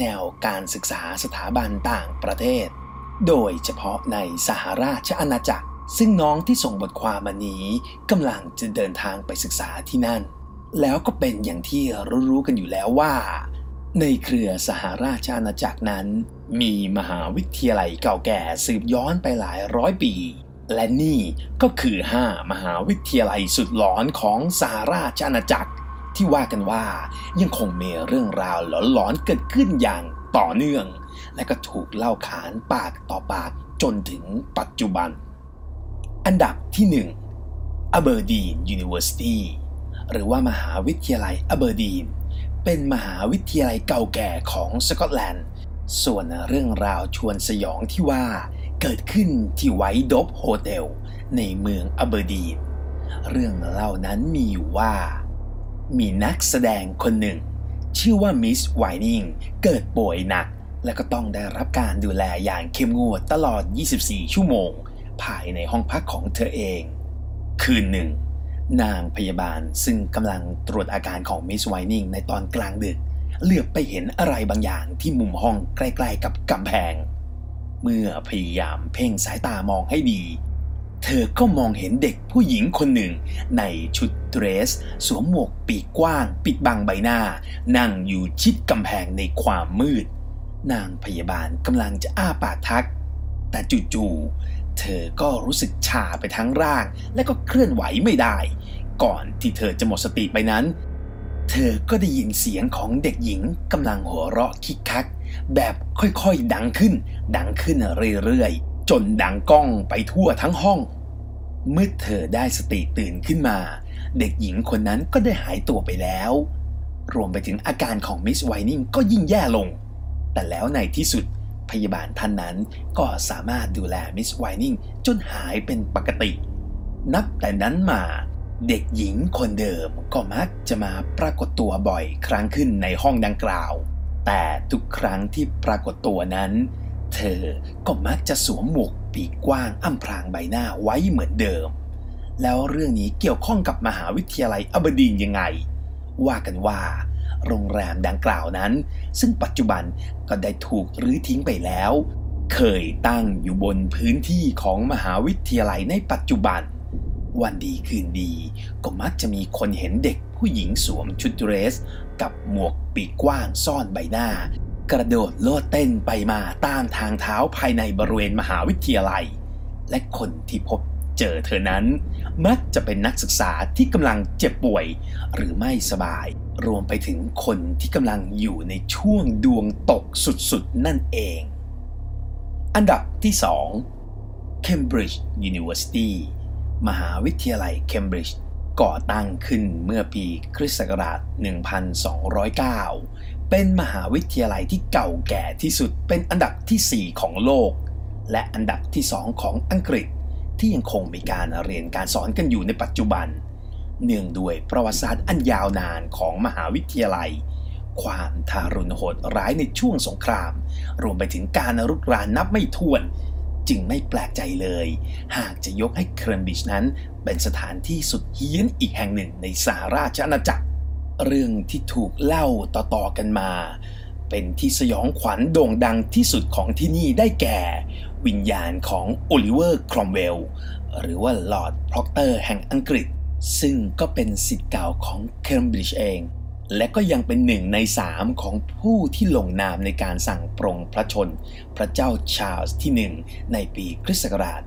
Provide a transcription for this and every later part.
แนวการศึกษาสถาบันต่างประเทศ โดยเฉพาะในสหราชอาณาจักร ซึ่งน้องที่ส่งบทความมานี้กำลังจะเดินทางไปศึกษาที่นั่น แล้วก็เป็นอย่างที่รู้ๆกันอยู่แล้วว่า ในเครือสหราชอาณาจักรนั้น มีมหาวิทยาลัยเก่าแก่สืบย้อนไปหลายร้อยปี และนี่ก็คือ 5 มหาวิทยาลัยสุดหลอนของสหราชอาณาจักร ที่ว่ากันว่ายังคงมีเรื่องราวหลอนๆเกิดขึ้นอย่างต่อเนื่อง และก็ถูกเล่าขานปากต่อปากจนถึงปัจจุบัน อันดับที่1 Aberdeen University หรือว่ามหาวิทยาลัยอเบอร์ดีนเป็นมหาวิทยาลัยเก่าแก่ของสกอตแลนด์ ส่วนเรื่องราวชวนสยองที่ว่าเกิดขึ้นที่ไวท์ดบโฮเทลในเมืองอเบอร์ดีน เรื่องเล่านั้นมีอยู่ว่า มีนักแสดงคนหนึ่ง ชื่อว่ามิสไวนิงเกิดป่วยหนัก และก็ต้องได้รับการดูแลอย่างเข้มงวดตลอด 24 ชั่วโมง ภายในห้องพักของเธอเอง คืนหนึ่ง นางพยาบาลซึ่งกำลังตรวจอาการของมิสไวนิงในตอนกลางดึก เหลือบไปเห็นอะไรบางอย่างที่มุมห้องใกล้ ๆ กับกำแพง เมื่อพยายามเพ่งสายตามองให้ดี เธอก็มองเห็นเด็กผู้หญิงคนหนึ่ง ในชุดเดรส สวมหมวกปีกกว้าง ปิดบังใบหน้า นั่งอยู่ชิดกำแพงในความมืด นางพยาบาลกำลังจะอ้าปากทัก แต่จู่ๆเธอก็รู้สึกชาไปทั้งร่าง และก็เคลื่อนไหวไม่ได้ ก่อนที่เธอจะหมดสติไปนั้น เธอก็ได้ยินเสียงของเด็กหญิงกำลังหัวเราะคิกคัก แบบค่อยๆดังขึ้น ดังขึ้นเรื่อยๆ จนดังก้องไปทั่วทั้งห้อง เมื่อเธอได้สติตื่นขึ้นมา เด็กหญิงคนนั้นก็ได้หายตัวไปแล้ว รวมไปถึงอาการของมิสไวนิงก็ยิ่งแย่ลง แต่แล้วในที่สุดพยาบาลท่านนั้นก็สามารถดูแลมิสไวนิงจนหายเป็นปกติ นับแต่นั้นมา เด็กหญิงคนเดิมก็มักจะมาปรากฏตัวบ่อยครั้งขึ้นในห้องดังกล่าว แต่ทุกครั้งที่ปรากฏตัวนั้น เธอก็มักจะสวมหมวกปีกกว้างอำพรางใบหน้าไว้เหมือนเดิม แล้วเรื่องนี้เกี่ยวข้องกับมหาวิทยาลัยอบดีนยังไง ว่ากันว่า โรงแรมดังกล่าวนั้น ซึ่งปัจจุบันก็ได้ถูกรื้อทิ้งไปแล้ว เคยตั้งอยู่บนพื้นที่ของมหาวิทยาลัยในปัจจุบัน วันดีคืนดี ก็มักจะมีคนเห็นเด็กผู้หญิงสวมชุดเดรส กับหมวกปีกกว้างซ่อนใบหน้า กระโดดโลดเต้นไปมาตามทางเท้าภายในบริเวณมหาวิทยาลัย และคนที่พบเจอเธอนั้น มักจะเป็นนักศึกษาที่กำลังเจ็บป่วย หรือไม่สบาย รวมไปถึงคนที่กำลังอยู่ในช่วงดวงตกสุดๆ นั่นเอง อันดับที่ 2 Cambridge University มหาวิทยาลัยเคมบริดจ์ก่อตั้งขึ้นเมื่อปีคริสต์ศักราช 1209 เป็นมหาวิทยาลัยที่เก่าแก่ที่สุดเป็นอันดับที่ 4 ของโลก และอันดับที่ 2 ของอังกฤษ ที่ยังคงมีการเรียนการสอนกันอยู่ในปัจจุบัน เนื่องด้วยประวัติศาสตร์อันยาวนานของมหาวิทยาลัย ความทารุณโหดร้ายในช่วงสงคราม รวมไปถึงการรุกรานนับไม่ถ้วน จึงไม่แปลกใจเลย หากจะยกให้เคมบริดจ์นั้นเป็นสถานที่สุดเฮี้ยนอีกแห่งหนึ่งในสหราชอาณาจักร เรื่องที่ถูกเล่าต่อๆกันมา เป็นที่สยองขวัญโด่งดังที่สุดของที่นี่ได้แก่ วิญญาณของโอลิเวอร์ครอมเวลหรือว่า Lord Protector แห่งอังกฤษ ซึ่งก็เป็นศิษย์เก่าของเคมบริดจ์เอง และก็ยังเป็นหนึ่งในสามของผู้ที่ลงนามในการสั่งปลงพระชนม์ พระเจ้าชาร์ลส์ที่หนึ่งในปีคริสต์ศักราช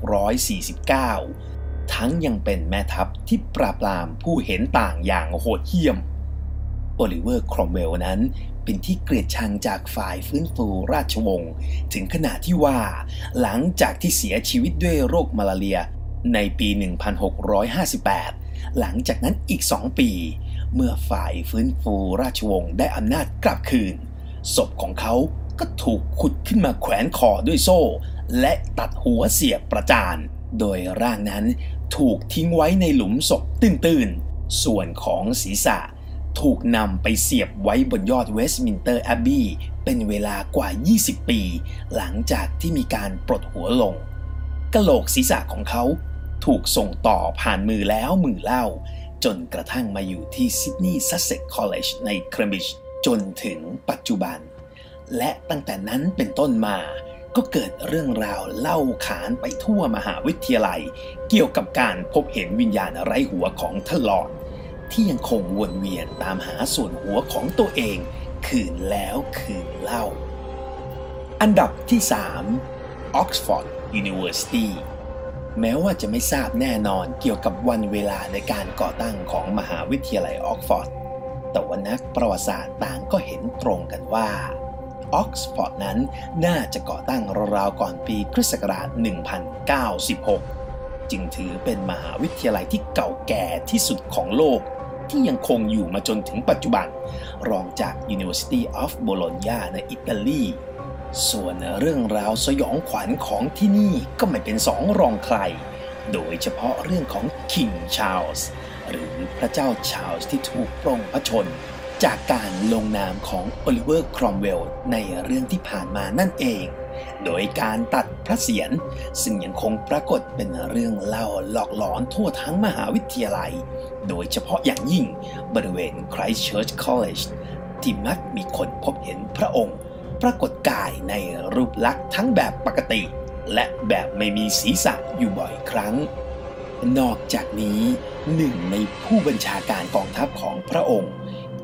1649 ทั้งยังเป็นแม่ทัพที่ปราบปรามผู้เห็นต่างอย่างโหดเหี้ยม โอลิเวอร์ครอมเวลนั้นเป็นที่เกลียดชังจากฝ่ายฟื้นฟูราชวงศ์ถึงขนาดที่ว่า หลังจากที่เสียชีวิตด้วยโรคมาลาเรียในปี 1658 หลังจากนั้นอีกสองปี เมื่อฝ่ายฟื้นฟูราชวงศ์ได้อำนาจกลับคืน ศพของเขาก็ถูกขุดขึ้นมาแขวนคอด้วยโซ่ และตัดหัวเสียบประจาน โดยร่างนั้น ถูกทิ้งไว้ในหลุมศพตื้นๆ ส่วนของศีรษะถูกนำไปเสียบไว้บนยอดเวสต์มินเตอร์แอบบีเป็นเวลากว่า 20 ปี หลังจากที่มีการปลดหัวลงกะโหลกศีรษะของเขาถูกส่งต่อผ่านมือแล้วมือเล่า จนกระทั่งมาอยู่ที่ Sidney Sussex College ในเคมบริดจ์จนถึงปัจจุบัน และตั้งแต่นั้นเป็นต้นมา ก็เกิดเรื่องราวเล่าขานไปทั่วมหาวิทยาลัย เกี่ยวกับการพบเห็นวิญญาณไร้หัวของท่านลอร์ด ที่ยังคงวนเวียนตามหาส่วนหัวของตัวเอง คืนแล้วคืนเล่า อันดับที่ 3 Oxford University แม้ว่าจะไม่ทราบแน่นอนเกี่ยวกับวันเวลาในการก่อตั้งของมหาวิทยาลัยออกซฟอร์ด แต่ว่านักประวัติศาสตร์ต่างก็เห็นตรงกันว่า ออกซฟอร์ดนั้น น่าจะก่อตั้งราวๆก่อนปีคริสต์ศักราช 1096 จึงถือเป็นมหาวิทยาลัยที่เก่าแก่ที่สุดของโลก ที่ยังคงอยู่มาจนถึงปัจจุบัน รองจาก University of Bologna ในอิตาลี ส่วนเรื่องราวสยองขวัญของที่นี่ก็ไม่เป็นสองรองใคร โดยเฉพาะเรื่องของ King Charles หรือพระเจ้าชาลส์ที่ถูกปรงพระชน จากการลงนามของโอลิเวอร์ครอมเวลในเรื่องที่ผ่านมานั่นเอง โดยการตัดพระเศียรซึ่งยังคงปรากฏเป็นเรื่องเล่าหลอกหลอนทั่วทั้งมหาวิทยาลัย โดยเฉพาะอย่างยิ่งบริเวณ Christchurch College ที่มักมีคนพบเห็นพระองค์ ปรากฏกายในรูปลักษณ์ทั้งแบบปกติ และแบบไม่มีศีรษะอยู่บ่อยครั้ง นอกจากนี้หนึ่งในผู้บัญชาการกองทัพของพระองค์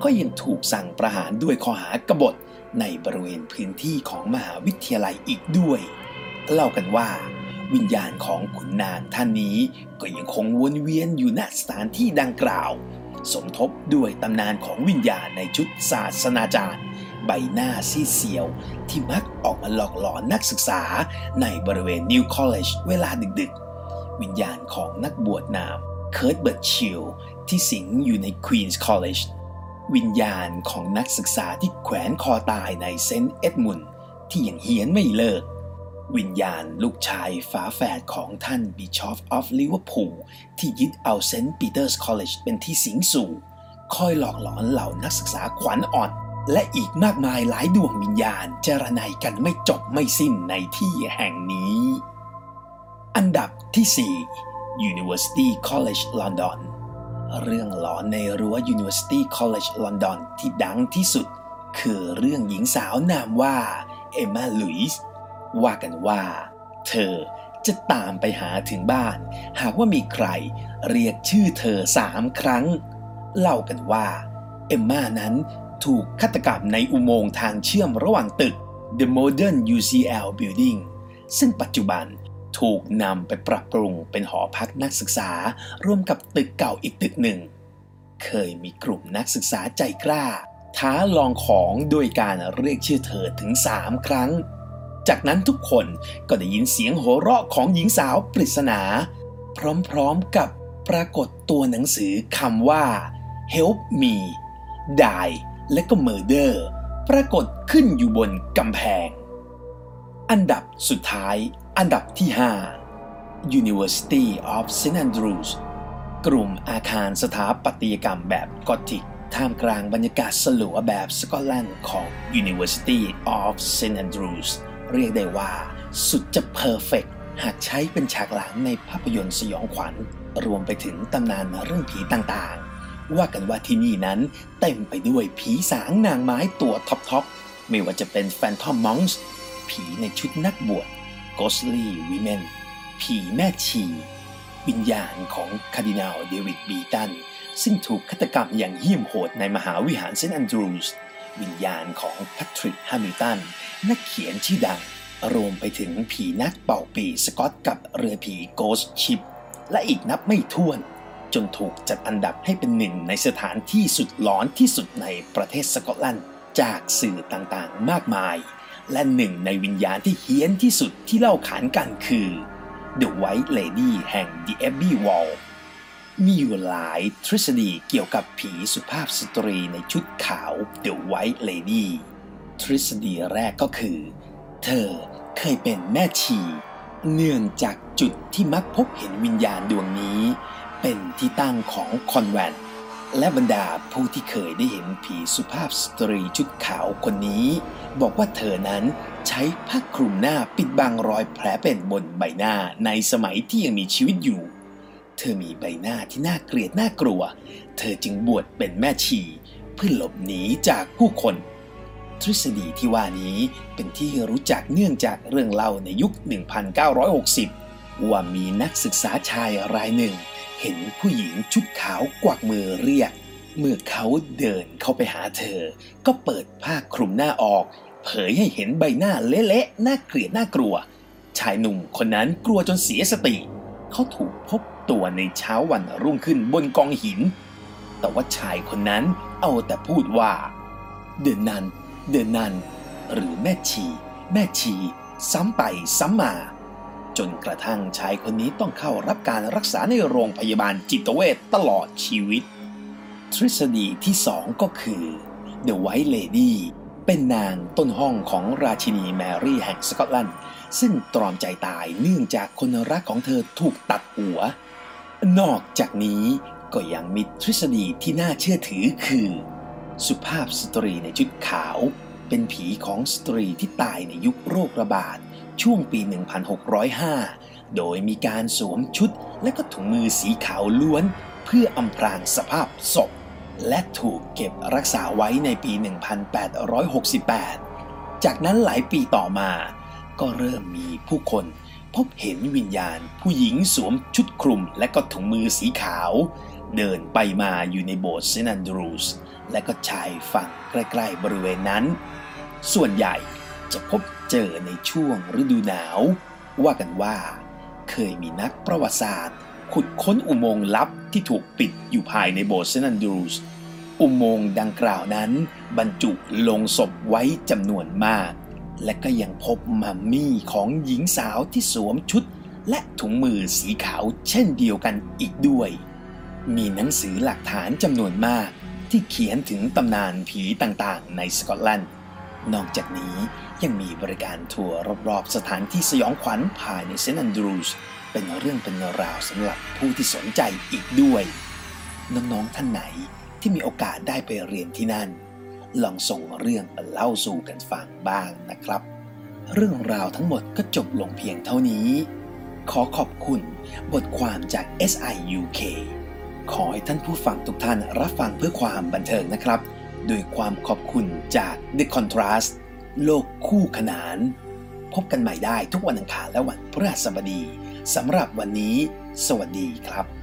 ก็ยังถูกสั่งประหารด้วยข้อหากบฏในบริเวณพื้นที่ของมหาวิทยาลัยอีกด้วย เล่ากันว่า วิญญาณของขุนนางท่านนี้ก็ยังคงวนเวียนอยู่ณสถานที่ดังกล่าว สมทบด้วยตำนานของวิญญาณในชุดศาสนาจารย์ ใบหน้าซีดเซียว ที่มักออกมาหลอกหลอนนักศึกษาในบริเวณ New College เวลาดึกๆ วิญญาณของนักบวชนามเคิร์ตเบิร์ตชิลที่สิงอยู่ใน Queen's College วิญญาณของนักศึกษาที่แขวนคอตายใน St Edmund ที่ยังเฮี้ยนไม่เลิก วิญญาณลูกชายฝาแฝดของท่าน Bishop of Liverpool ที่ยึดเอา St Peter's College เป็นที่สิงสู่คอยหลอกหลอนเหล่านักศึกษาขวัญอ่อน และอีกมากมายหลายดวงวิญญาณจาระไนกันไม่จบไม่สิ้นในที่แห่งนี้ อันดับที่ 4 University College London เรื่องหลอนในรั้ว University College London ที่ดังที่สุด คือเรื่องหญิงสาวนามว่าเอมมาลุยส์ว่ากันว่า เธอจะตามไปหาถึงบ้าน หากว่ามีใครเรียกชื่อเธอสามครั้ง เล่ากันว่า เอมมานั้นถูกฆาตกรรมในอุโมงค์ทางเชื่อมระหว่างตึก The Modern UCL Building ซึ่งปัจจุบัน ถูกนำไปปรับปรุงเป็นหอพักนักศึกษา ร่วมกับตึกเก่าอีกตึกหนึ่ง เคยมีกลุ่มนักศึกษาใจกล้า ท้าลองของโดยการเรียกชื่อเธอถึงสามครั้ง จากนั้นทุกคนก็ได้ยินเสียงโห่เราะของหญิงสาวปริศนา พร้อมๆกับปรากฏตัวหนังสือคำว่า help me die และก็ murder ปรากฏขึ้นอยู่บนกำแพง อันดับสุดท้าย อันดับที่ 5 University of St Andrews กลุ่มอาคารสถาปัตยกรรมแบบกอธิก ท่ามกลางบรรยากาศสลัวแบบสกอตแลนด์ของ University of St Andrews เรียกได้ว่า สุดจะเพอร์เฟกหากใช้เป็นฉากหลังในภาพยนตร์สยองขวัญ รวมไปถึงตำนานเรื่องผีต่างๆ ว่ากันว่าที่นี่นั้นเต็มไปด้วยผีสางนางไม้ตัวท็อปๆไม่ว่าจะเป็น Phantom Monks ผีในชุดนักบวช Ghostly Women ผีแม่ชี วิญญาณของคาร์ดินาลเดวิดบีตัน ซึ่งถูกฆาตกรรมอย่างเหี้ยมโหดในมหาวิหารเซนต์แอนดรูสวิญญาณของแพทริกฮามิลตัน นักเขียนชื่อดัง รวมไปถึงผีนักเป่าปีสกอตกับเรือผี Ghost Ship และอีกนับไม่ถ้วน จนถูกจัดอันดับให้เป็นหนึ่งในสถานที่สุดหลอนที่สุดในประเทศสกอตแลนด์จากสื่อต่างๆ มากมาย และหนึ่งในวิญญาณที่เฮี้ยนที่สุดที่เล่าขานกันคือ The White Lady แห่ง The Abbey Wall มีอยู่หลายทฤษฎีเกี่ยวกับผีสุภาพสตรีในชุดขาว The White Lady ทฤษฎีแรกก็คือ เธอเคยเป็นแม่ชี เนื่องจากจุดที่มักพบเห็นวิญญาณดวงนี้ เป็นที่ตั้งของคอนแวนต์ และบรรดาผู้ที่เคยได้เห็นผีสุภาพสตรีชุดขาวคนนี้ บอกว่าเธอนั้นใช้ผ้าคลุมหน้าปิดบังรอยแผลเป็นบนใบหน้าในสมัยที่ยังมีชีวิตอยู่ เธอมีใบหน้าที่น่าเกลียดน่ากลัว เธอจึงบวชเป็นแม่ชีเพื่อหลบหนีจากผู้คน ทฤษฎีที่ว่านี้เป็นที่รู้จักเนื่องจากเรื่องเล่าในยุค 1960 ว่ามีนักศึกษาชายรายหนึ่ง เห็นผู้หญิงชุดขาวกวักมือเรียก เมื่อเขาเดินเข้าไปหาเธอ ก็เปิดผ้าคลุมหน้าออก เผยให้เห็นใบหน้าเละๆน่าเกลียดน่ากลัว ชายหนุ่มคนนั้นกลัวจนเสียสติ เขาถูกพบตัวในเช้าวันรุ่งขึ้นบนกองหิน แต่ว่าชายคนนั้นเอาแต่พูดว่า เดินนันเดินนันหรือแม่ชี แม่ชี ซ้ำไปซ้ำมา จนกระทั่งชายคนนี้ต้องเข้ารับการรักษาในโรงพยาบาลจิตเวชตลอดชีวิต ทฤษฎีที่สองก็คือ The White Lady เป็นนางต้นห้องของราชินีแมรี่แห่งสกอตแลนด์ ซึ่งตรอมใจตายเนื่องจากคนรักของเธอถูกตัดหัว นอกจากนี้ก็ยังมีทฤษฎีที่น่าเชื่อถือคือ สุภาพสตรีในชุดขาว เป็นผีของสตรีที่ตายในยุคโรคระบาด ช่วงปี 1605 โดยมีการสวมชุดและก็ถุงมือสีขาวล้วน เพื่ออำพรางสภาพศพ และถูกเก็บรักษาไว้ในปี 1868 จากนั้นหลายปีต่อมา ก็เริ่มมีผู้คนพบเห็นวิญญาณผู้หญิงสวมชุดคลุมและก็ถุงมือสีขาว เดินไปมาอยู่ในโบสถ์เซนต์แอนดรูสและก็ชายฝั่งใกล้ๆบริเวณนั้น ส่วนใหญ่จะพบ เจอในช่วงฤดูหนาว ว่ากันว่า เคยมีนักประวัติศาสตร์ ขุดค้นอุโมงค์ลับที่ถูกปิดอยู่ภายในโบสถ์เซนต์แอนดรูสอุโมงค์ดังกล่าวนั้น บรรจุลงศพไว้จำนวนมาก และก็ยังพบมัมมี่ของหญิงสาวที่สวมชุด และถุงมือสีขาวเช่นเดียวกันอีกด้วย มีหนังสือหลักฐานจำนวนมากที่เขียนถึงตำนานผีต่างๆ ในสกอตแลนด์ นอกจากนี้ยังมีบริการทัวร์รอบๆ สถานที่สยองขวัญภายในเซนต์แอนดรูสเป็นเรื่องเป็นราวสำหรับผู้ที่สนใจอีกด้วย น้องๆท่านไหนที่มีโอกาสได้ไปเรียนที่นั่น ลองส่งเรื่องมาเล่าสู่กันฟังบ้างนะครับ เรื่องราวทั้งหมดก็จบลงเพียงเท่านี้ ขอขอบคุณบทความจาก SIUK ขอให้ท่านผู้ฟังทุกท่านรับฟังเพื่อความบันเทิงนะครับ โดยความขอบคุณจาก The Contrast โลกคู่ขนาน พบกันใหม่ได้ทุกวันอังคารและวันพฤหัสบดีสำหรับวันนี้ สวัสดีครับ